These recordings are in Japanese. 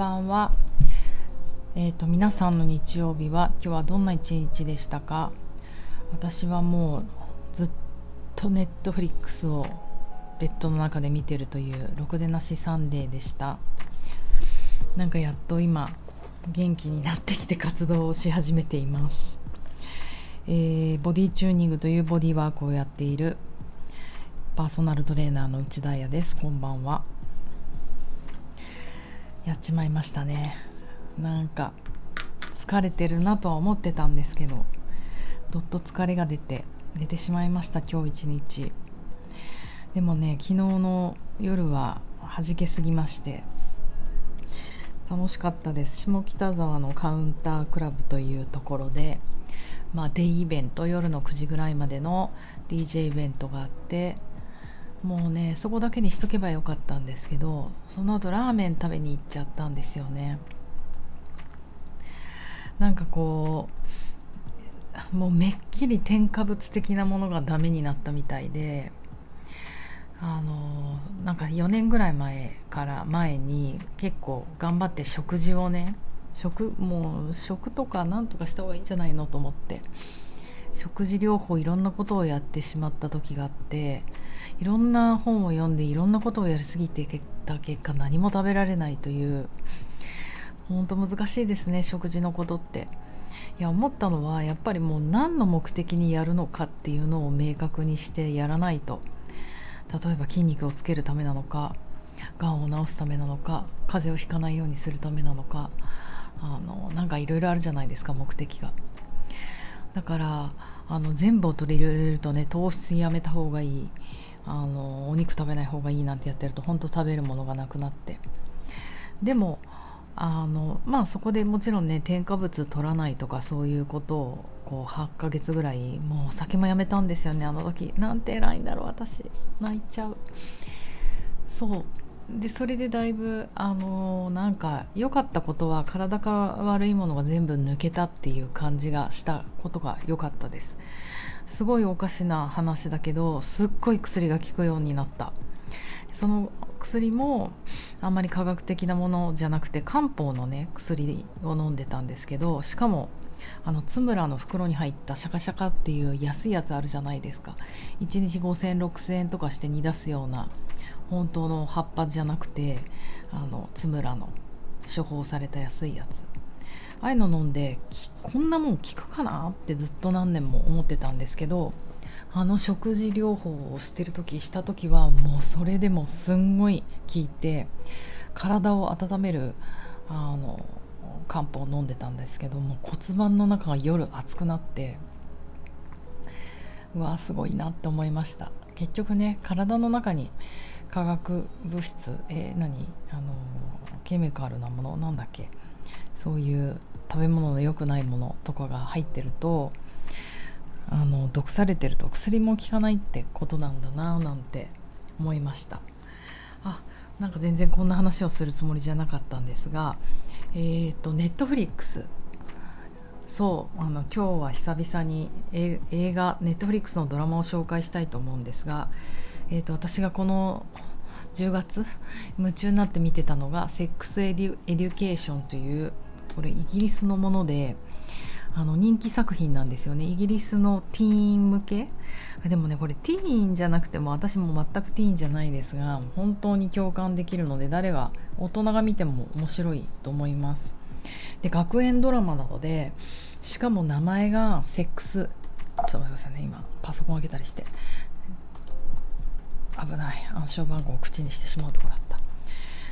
ばんは。え、ー、と皆さんの日曜日は今日はどんな一日でしたか？私はもうずっとネットフリックスをベッドの中で見てるというろくでなしサンデーでした。なんかやっと今元気になってきて活動をし始めています。えー、ボディチューニングというボディワークをやっているパーソナルトレーナーの内田彩です。こんばんは。やっちまいましたね。なんか疲れてるなとは思ってたんですけどどっと疲れが出て寝てしまいました今日一日。でもね昨日の夜は弾けすぎまして楽しかったです。下北沢のカウンタークラブというところでまあデイイベント夜の9時ぐらいまでの DJ イベントがあってもうねそこだけにしとけばよかったんですけどその後ラーメン食べに行っちゃったんですよね。なんかこうもうめっきり添加物的なものがダメになったみたいであのなんか4年ぐらい前から前に結構頑張って食事をね食もう食とかなんとかした方がいいんじゃないのと思って。食事療法いろんなことをやってしまった時があっていろんな本を読んでいろんなことをやりすぎてた結果何も食べられないという本当難しいですね食事のことって。いや思ったのはやっぱりもう何の目的にやるのかっていうのを明確にしてやらないと。例えば筋肉をつけるためなのかがんを治すためなのか風邪をひかないようにするためなのかあのなんかいろいろあるじゃないですか目的が。だからあの全部を取り入れるとね糖質やめた方がいい。あのお肉食べない方がいいなんてやってると本当食べるものがなくなって。でもあのまあそこでもちろんね添加物取らないとかそういうことをこう8ヶ月ぐらいもうお酒もやめたんですよねあの時。なんて偉いんだろう私。泣いちゃう。そう。でそれでだいぶあのなんか良かったことは体から悪いものが全部抜けたっていう感じがしたことが良かったです。すごいおかしな話だけどすっごい薬が効くようになった。その薬もあんまり科学的なものじゃなくて漢方のね薬を飲んでたんですけどしかもあの津村の袋に入ったシャカシャカっていう安いやつあるじゃないですか。1日5,0006,000円とかして煮出すような本当の葉っぱじゃなくてあの津村の処方された安いやつ。ああいうの飲んでこんなもん効くかなってずっと何年も思ってたんですけどあの食事療法をしてる時した時はもうそれでもすんごい効いて体を温めるあの漢方を飲んでたんですけども骨盤の中が夜熱くなってうわすごいなって思いました。結局ね体の中に化学物質、え、何？あのケミカルなものなんだっけ？そういう食べ物の良くないものとかが入ってるとあの毒されてると薬も効かないってことなんだななんて思いました。あなんか全然こんな話をするつもりじゃなかったんですがえっ、ー、とネットフリックスそうあの今日は久々に映画ネットフリックスのドラマを紹介したいと思うんですがえーと、私がこの10月夢中になって見てたのが「セックスエデュエデュケーション」というこれイギリスのものであの人気作品なんですよね。イギリスのティーン向け？でもねこれティーンじゃなくても私も全くティーンじゃないですが本当に共感できるので誰が大人が見ても面白いと思います。で学園ドラマなのでしかも名前がセックス。ちょっと待ってくださいね。今パソコン開けたりして。危ない。暗証番号を口にしてしまうとこだった。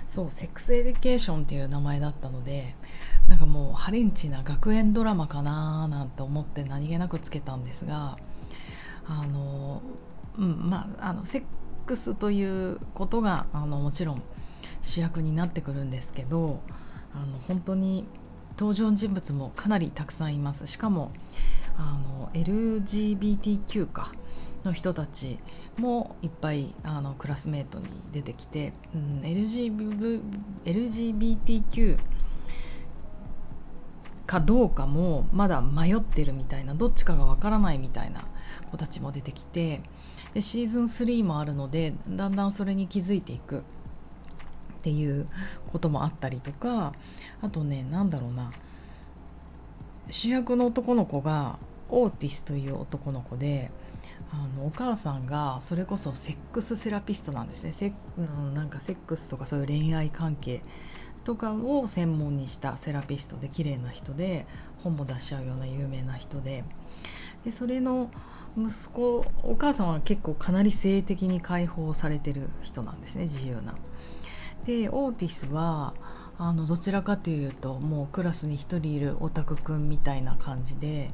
そうセックスエデュケーションっていう名前だったのでなんかもうハレンチな学園ドラマかななんて思って何気なくつけたんですがあのうんまああのセックスということがあのもちろん主役になってくるんですけどあの本当に登場人物もかなりたくさんいます。しかもあの LGBTQ か。の人たちもいっぱいあのクラスメートに出てきて、うん、LGBTQ かどうかもまだ迷ってるみたいなどっちかがわからないみたいな子たちも出てきてでシーズン3もあるのでだんだんそれに気づいていくっていうこともあったりとかあとね何だろうな主役の男の子がオーティスという男の子であのお母さんがそれこそセックスセラピストなんですねセなんかセックスとかそういう恋愛関係とかを専門にしたセラピストで綺麗な人で本も出しちゃうような有名な人ででそれの息子お母さんは結構かなり性的に解放されてる人なんですね自由な。でオーティスはあのどちらかというともうクラスに1人いるオタクくんみたいな感じで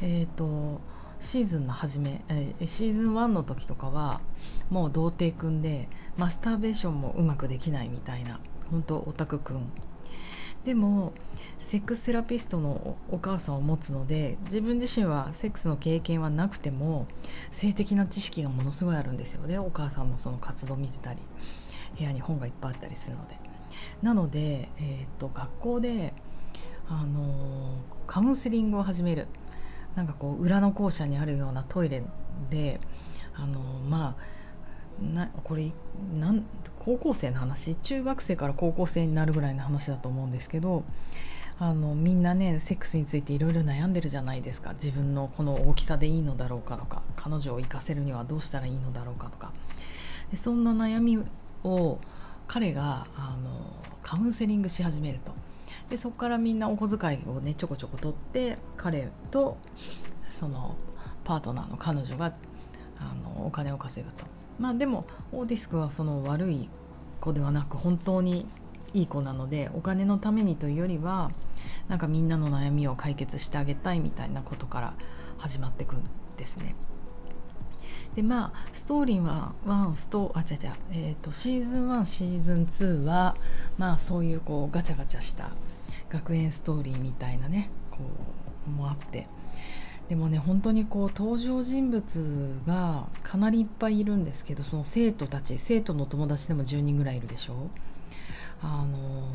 えっ、ー、とシーズンの初め、えー、シーズン1の時とかはもう童貞くんでマスターベーションもうまくできないみたいな本当オタクくん。でもセックスセラピストのお母さんを持つので自分自身はセックスの経験はなくても性的な知識がものすごいあるんですよね。お母さんのその活動を見てたり部屋に本がいっぱいあったりするので。なので、えーと、と学校で、あのカウンセリングを始める。なんかこう裏の校舎にあるようなトイレで、あのまあなこれなん高校生の話？中学生から高校生になるぐらいの話だと思うんですけどあのみんなねセックスについていろいろ悩んでるじゃないですか。自分のこの大きさでいいのだろうかとか彼女を生かせるにはどうしたらいいのだろうかとか。でそんな悩みを彼があのカウンセリングし始めると。でそこからみんなお小遣いをねちょこちょこ取って彼とそのパートナーの彼女があのお金を稼ぐとまあでもオーティスクはその悪い子ではなく本当にいい子なのでお金のためにというよりはなんかみんなの悩みを解決してあげたいみたいなことから始まってくんですね。でまあストーリーは1ストあ違う違う、えーと、シーズン1シーズン2はまあそういうこうガチャガチャした学園ストーリーみたいなねこうもあって。でもね本当にこう登場人物がかなりいっぱいいるんですけどその生徒たち生徒の友達でも10人ぐらいいるでしょ。あの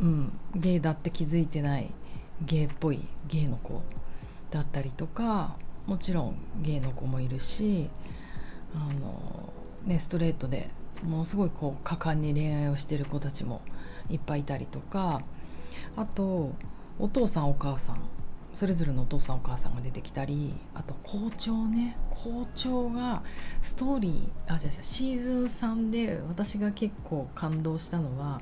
うんゲイだって気づいてないゲイっぽいゲイの子だったりとかもちろんゲイの子もいるしあの、ね、ストレートでものすごいこう果敢に恋愛をしてる子たちもいいっぱいいたりとかあとお父さんお母さんそれぞれのお父さんお母さんが出てきたりあと校長ね校長がストーリーあじゃあシーズン3で私が結構感動したのは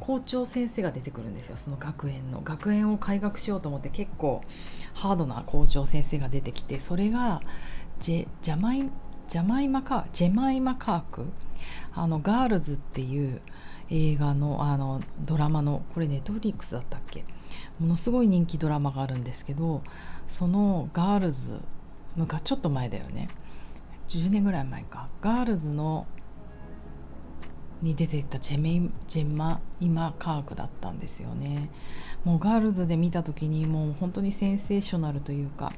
校長先生が出てくるんですよその学園の。学園を改革しようと思って結構ハードな校長先生が出てきてそれがジェジャマイジャマイマカジェマイマ・カークあのガールズっていう映画のあのドラマのこれネットフリックスだったっけ？ものすごい人気ドラマがあるんですけどそのガールズがちょっと前だよね。10年ぐらい前か。ガールズのに出てたジェメジェマイマ・カークだったんですよね。もうガールズで見た時にもう本当にセンセーショナルというか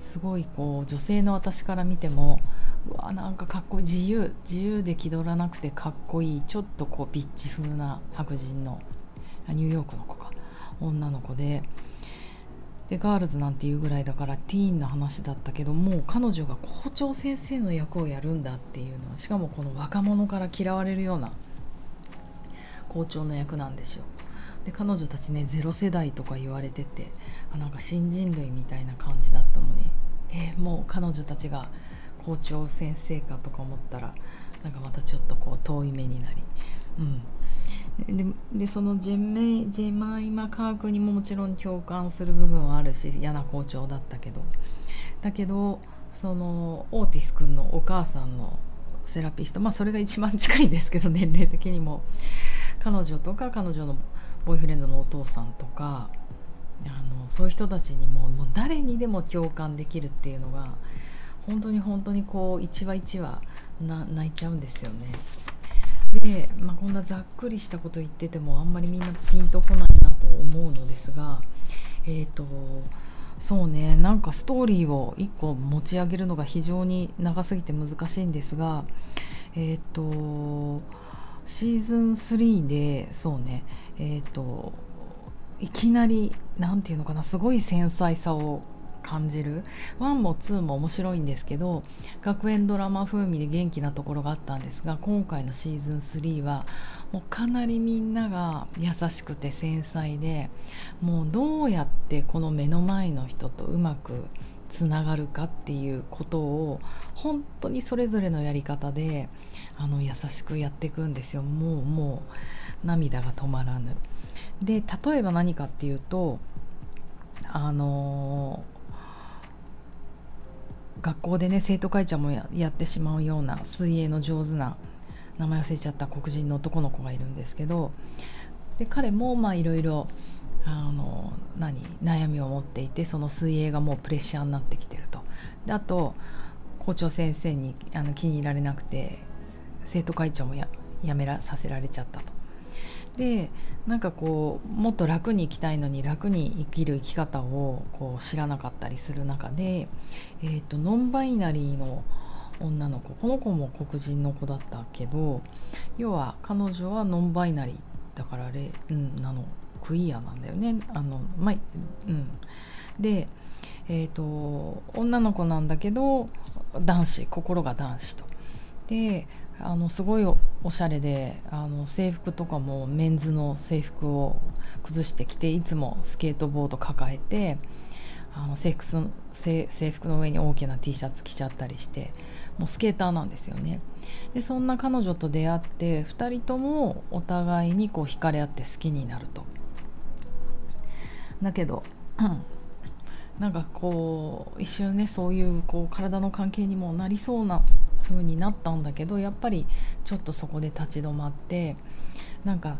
すごいこう女性の私から見てもうわなんかかっこいい。自由自由で気取らなくてかっこいいちょっとこうビッチ風な白人のニューヨークの子か。女の子で。でガールズなんていうぐらいだからティーンの話だったけどもう彼女が校長先生の役をやるんだっていうのはしかもこの若者から嫌われるような校長の役なんですよ。で彼女たちねゼロ世代とか言われててあなんか新人類みたいな感じだったのに。えー、もう彼女たちが校長先生かとか思ったらなんかまたちょっとこう遠い目になりうん。でそのジェメジェマイマカークにももちろん共感する部分はあるし嫌な校長だったけど。だけどそのオーティス君のお母さんのセラピストまあそれが一番近いんですけど年齢的にも。彼女とか彼女のボーイフレンドのお父さんとかあのそういう人たちにももう誰にでも共感できるっていうのが本当に本当にこう一話一話泣いちゃうんですよね。で、まあ、こんなざっくりしたこと言っててもあんまりみんなピンとこないなと思うのですがえっ、ー、とそうねなんかストーリーを1個持ち上げるのが非常に長すぎて難しいんですがえっ、ー、とシーズン3でそうねえっ、ー、といきなり何て言うのかなすごい繊細さを感じる1も2も面白いんですけど学園ドラマ風味で元気なところがあったんですが今回のシーズン3はもうかなりみんなが優しくて繊細でもうどうやってこの目の前の人とうまくつながるかっていうことを本当にそれぞれのやり方であの優しくやっていくんですよもうもう涙が止まらぬ。で例えば何かっていうとあの、学校でね生徒会長もやってしまうような水泳の上手な名前忘れちゃった黒人の男の子がいるんですけどで彼もまあいろいろあの何悩みを持っていてその水泳がもうプレッシャーになってきてると。であと校長先生にあの気に入られなくて生徒会長もや辞めらさせられちゃったと。でなんかこうもっと楽に生きたいのに楽に生きる生き方をこう知らなかったりする中で、えーと、ノンバイナリーの女の子この子も黒人の子だったけど要は彼女はノンバイナリーだからあれ、うん、なのクイアなんだよねあの、まうん、で、えーと、女の子なんだけど男子心が男子と。であのすごいおしゃれであの制服とかもメンズの制服を崩してきていつもスケートボード抱えてあの制服制服の上に大きな T シャツ着ちゃったりしてもうスケーターなんですよね。でそんな彼女と出会って2人ともお互いにこう惹かれ合って好きになると。だけど、うん、なんかこう一瞬ねそういうこう体の関係にもなりそうな風になったんだけどやっぱりちょっとそこで立ち止まってなんか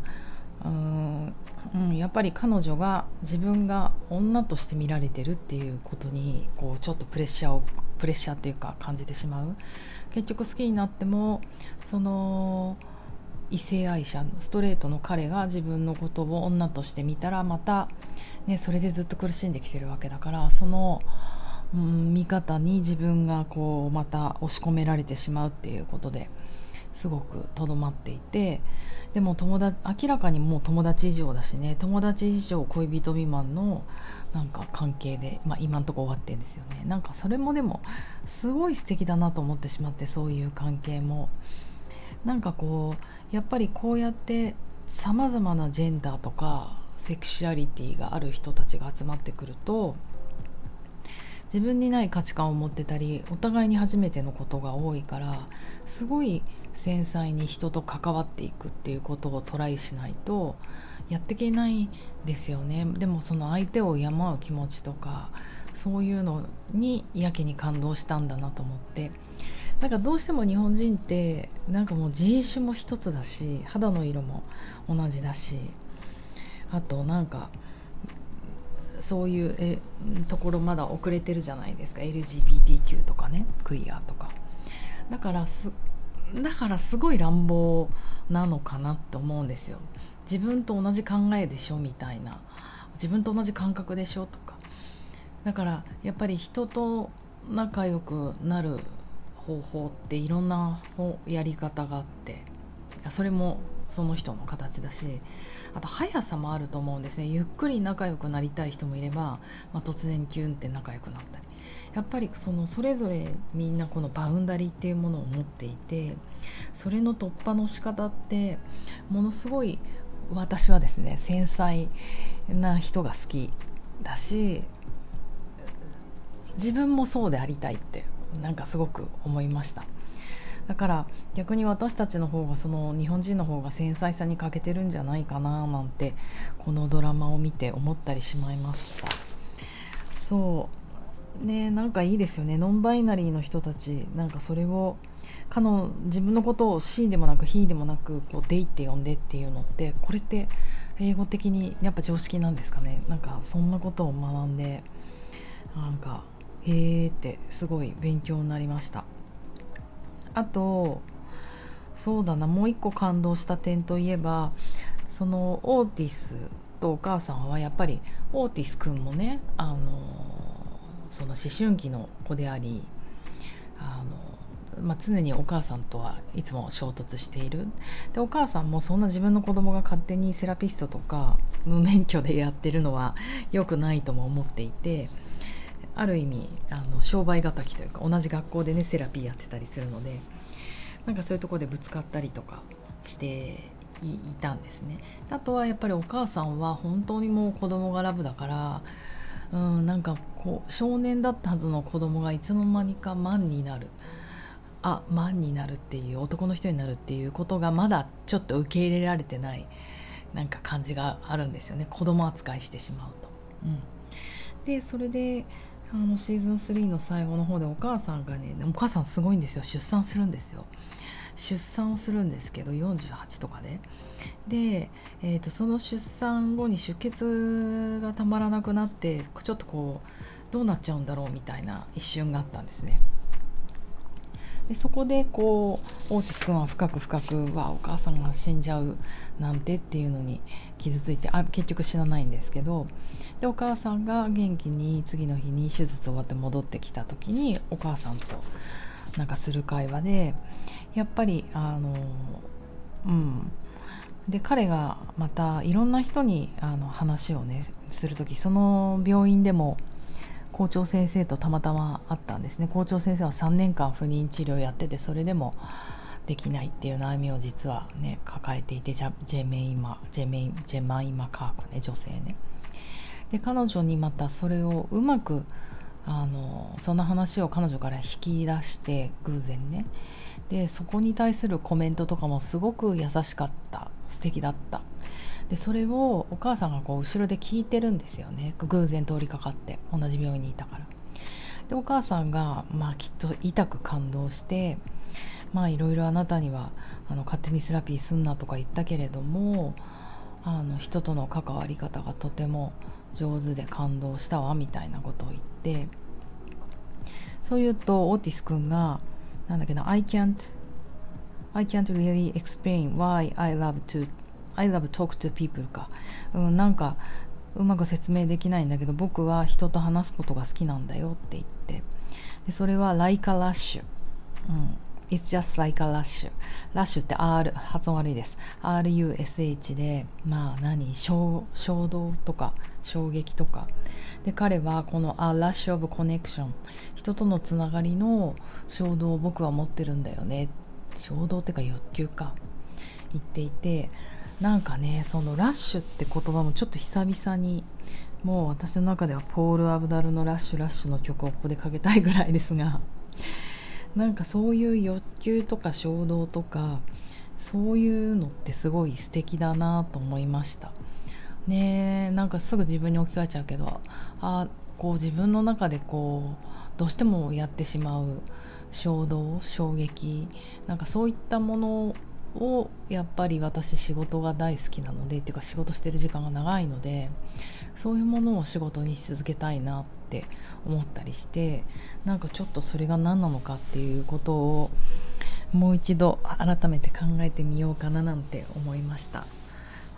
うーん、うん、やっぱり彼女が自分が女として見られてるっていうことにこうちょっとプレッシャーをプレッシャーっていうか感じてしまう。結局好きになってもその異性愛者ストレートの彼が自分のことを女として見たらまた、ね、それでずっと苦しんできてるわけだからそのうん、見方に自分がこうまた押し込められてしまうっていうことですごくとどまっていてでも友達明らかにもう友達以上だしね友達以上恋人未満のなんか関係で、まあ、今んとこ終わってんですよね。なんかそれもでもすごい素敵だなと思ってしまってそういう関係も。なんかこうやっぱりこうやってさまざまなジェンダーとかセクシュアリティがある人たちが集まってくると自分にない価値観を持ってたりお互いに初めてのことが多いからすごい繊細に人と関わっていくっていうことをトライしないとやっていけないですよね。でもその相手を敬う気持ちとかそういうのにやけに感動したんだなと思って。なんかどうしても日本人ってなんかもう人種も一つだし肌の色も同じだしあとなんかそういうえところまだ遅れてるじゃないですか。LGBTQ とかねクイアとか。だからすだからすごい乱暴なのかなって思うんですよ。自分と同じ考えでしょみたいな。自分と同じ感覚でしょとか。だからやっぱり人と仲良くなる方法っていろんなやり方があって。それもその人の形だしあと速さもあると思うんですねゆっくり仲良くなりたい人もいれば、まあ、突然キュンって仲良くなったりやっぱりそのそれぞれみんなこのバウンダリーっていうものを持っていてそれの突破の仕方ってものすごい私はですね繊細な人が好きだし自分もそうでありたいってなんかすごく思いました。だから逆に私たちの方がその日本人の方が繊細さに欠けてるんじゃないかななんてこのドラマを見て思ったりしまいました。そう。ねなんかいいですよね。ノンバイナリーの人たちなんかそれをかの自分のことを C でもなく He でもなくこうデイって呼んでっていうのってこれって英語的にやっぱ常識なんですかね。なんかそんなことを学んでなんかへえってすごい勉強になりました。あとそうだなもう一個感動した点といえばそのオーティスとお母さんはやっぱりオーティス君もねあのその思春期の子でありあの、まあ、常にお母さんとはいつも衝突している。でお母さんもそんな自分の子供が勝手にセラピストとか無免許でやってるのは良くないとも思っていてある意味あの商売敵というか同じ学校でねセラピーやってたりするのでなんかそういうとこでぶつかったりとかしていたんですね。あとはやっぱりお母さんは本当にもう子供がラブだからうんなんかこう少年だったはずの子供がいつの間にかマンになる。あマンになるっていう男の人になるっていうことがまだちょっと受け入れられてないなんか感じがあるんですよね。子供扱いしてしまうと。うん、でそれであのシーズン3の最後の方でお母さんがねお母さんすごいんですよ出産するんですよ。出産をするんですけど48とかで。で、えーと、その出産後に出血がたまらなくなってちょっとこうどうなっちゃうんだろうみたいな一瞬があったんですね。でそこでこうオーティス君は深く深くはお母さんが死んじゃうなんてっていうのに傷ついてあ結局死なないんですけどでお母さんが元気に次の日に手術終わって戻ってきた時にお母さんとなんかする会話でやっぱりあのうん。で彼がまたいろんな人にあの話をねする時その病院でも校長先生とたまたま会ったんですね。校長先生は3年間不妊治療やっててそれでもできないっていう悩みを実はね抱えていてジェメイマジェメイジェマイマカークね女性ね。で彼女にまたそれをうまくあのその話を彼女から引き出して偶然ね。でそこに対するコメントとかもすごく優しかった。素敵だった。でそれをお母さんがこう後ろで聞いてるんですよね。偶然通りかかって同じ病院にいたから。でお母さんがまあきっと痛く感動してまあいろいろあなたにはあの勝手にセラピーすんなとか言ったけれどもあの人との関わり方がとても上手で感動したわみたいなことを言ってそう言うとオーティス君がなんだっけな I can't I can't really explain why I love to I love talk to people か、うん、なんかうまく説明できないんだけど僕は人と話すことが好きなんだよって言って。でそれは like a rush、うん、It's just like a rush ラッシュって R 発音悪いです。RUSH でまあ何？衝動とか衝撃とか。で彼はこの A rush of connection 人とのつながりの衝動を僕は持ってるんだよね。衝動っていうか欲求か。言っていてなんかねそのラッシュって言葉もちょっと久々にもう私の中ではポール・アブダルのラッシュラッシュの曲をここでかけたいぐらいですが なんかそういう欲求とか衝動とかそういうのってすごい素敵だなと思いました。ねなんかすぐ自分に置き換えちゃうけどあこう自分の中でこうどうしてもやってしまう衝動衝撃なんかそういったものをやっぱり私仕事が大好きなのでっていうか仕事してる時間が長いのでそういうものを仕事にし続けたいなって思ったりしてなんかちょっとそれが何なのかっていうことをもう一度改めて考えてみようかななんて思いました。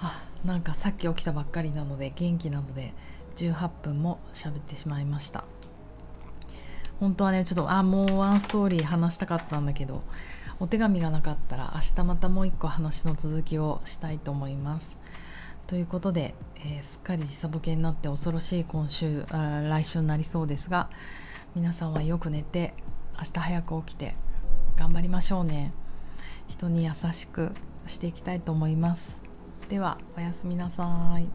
あなんかさっき起きたばっかりなので元気なので18分も喋ってしまいました。本当はねちょっとあもうワンストーリー話したかったんだけどお手紙がなかったら明日またもう一個話の続きをしたいと思います。ということで、えー、すっかり時差ボケになって恐ろしい今週あ来週になりそうですが皆さんはよく寝て明日早く起きて頑張りましょうね。人に優しくしていきたいと思います。ではおやすみなさい。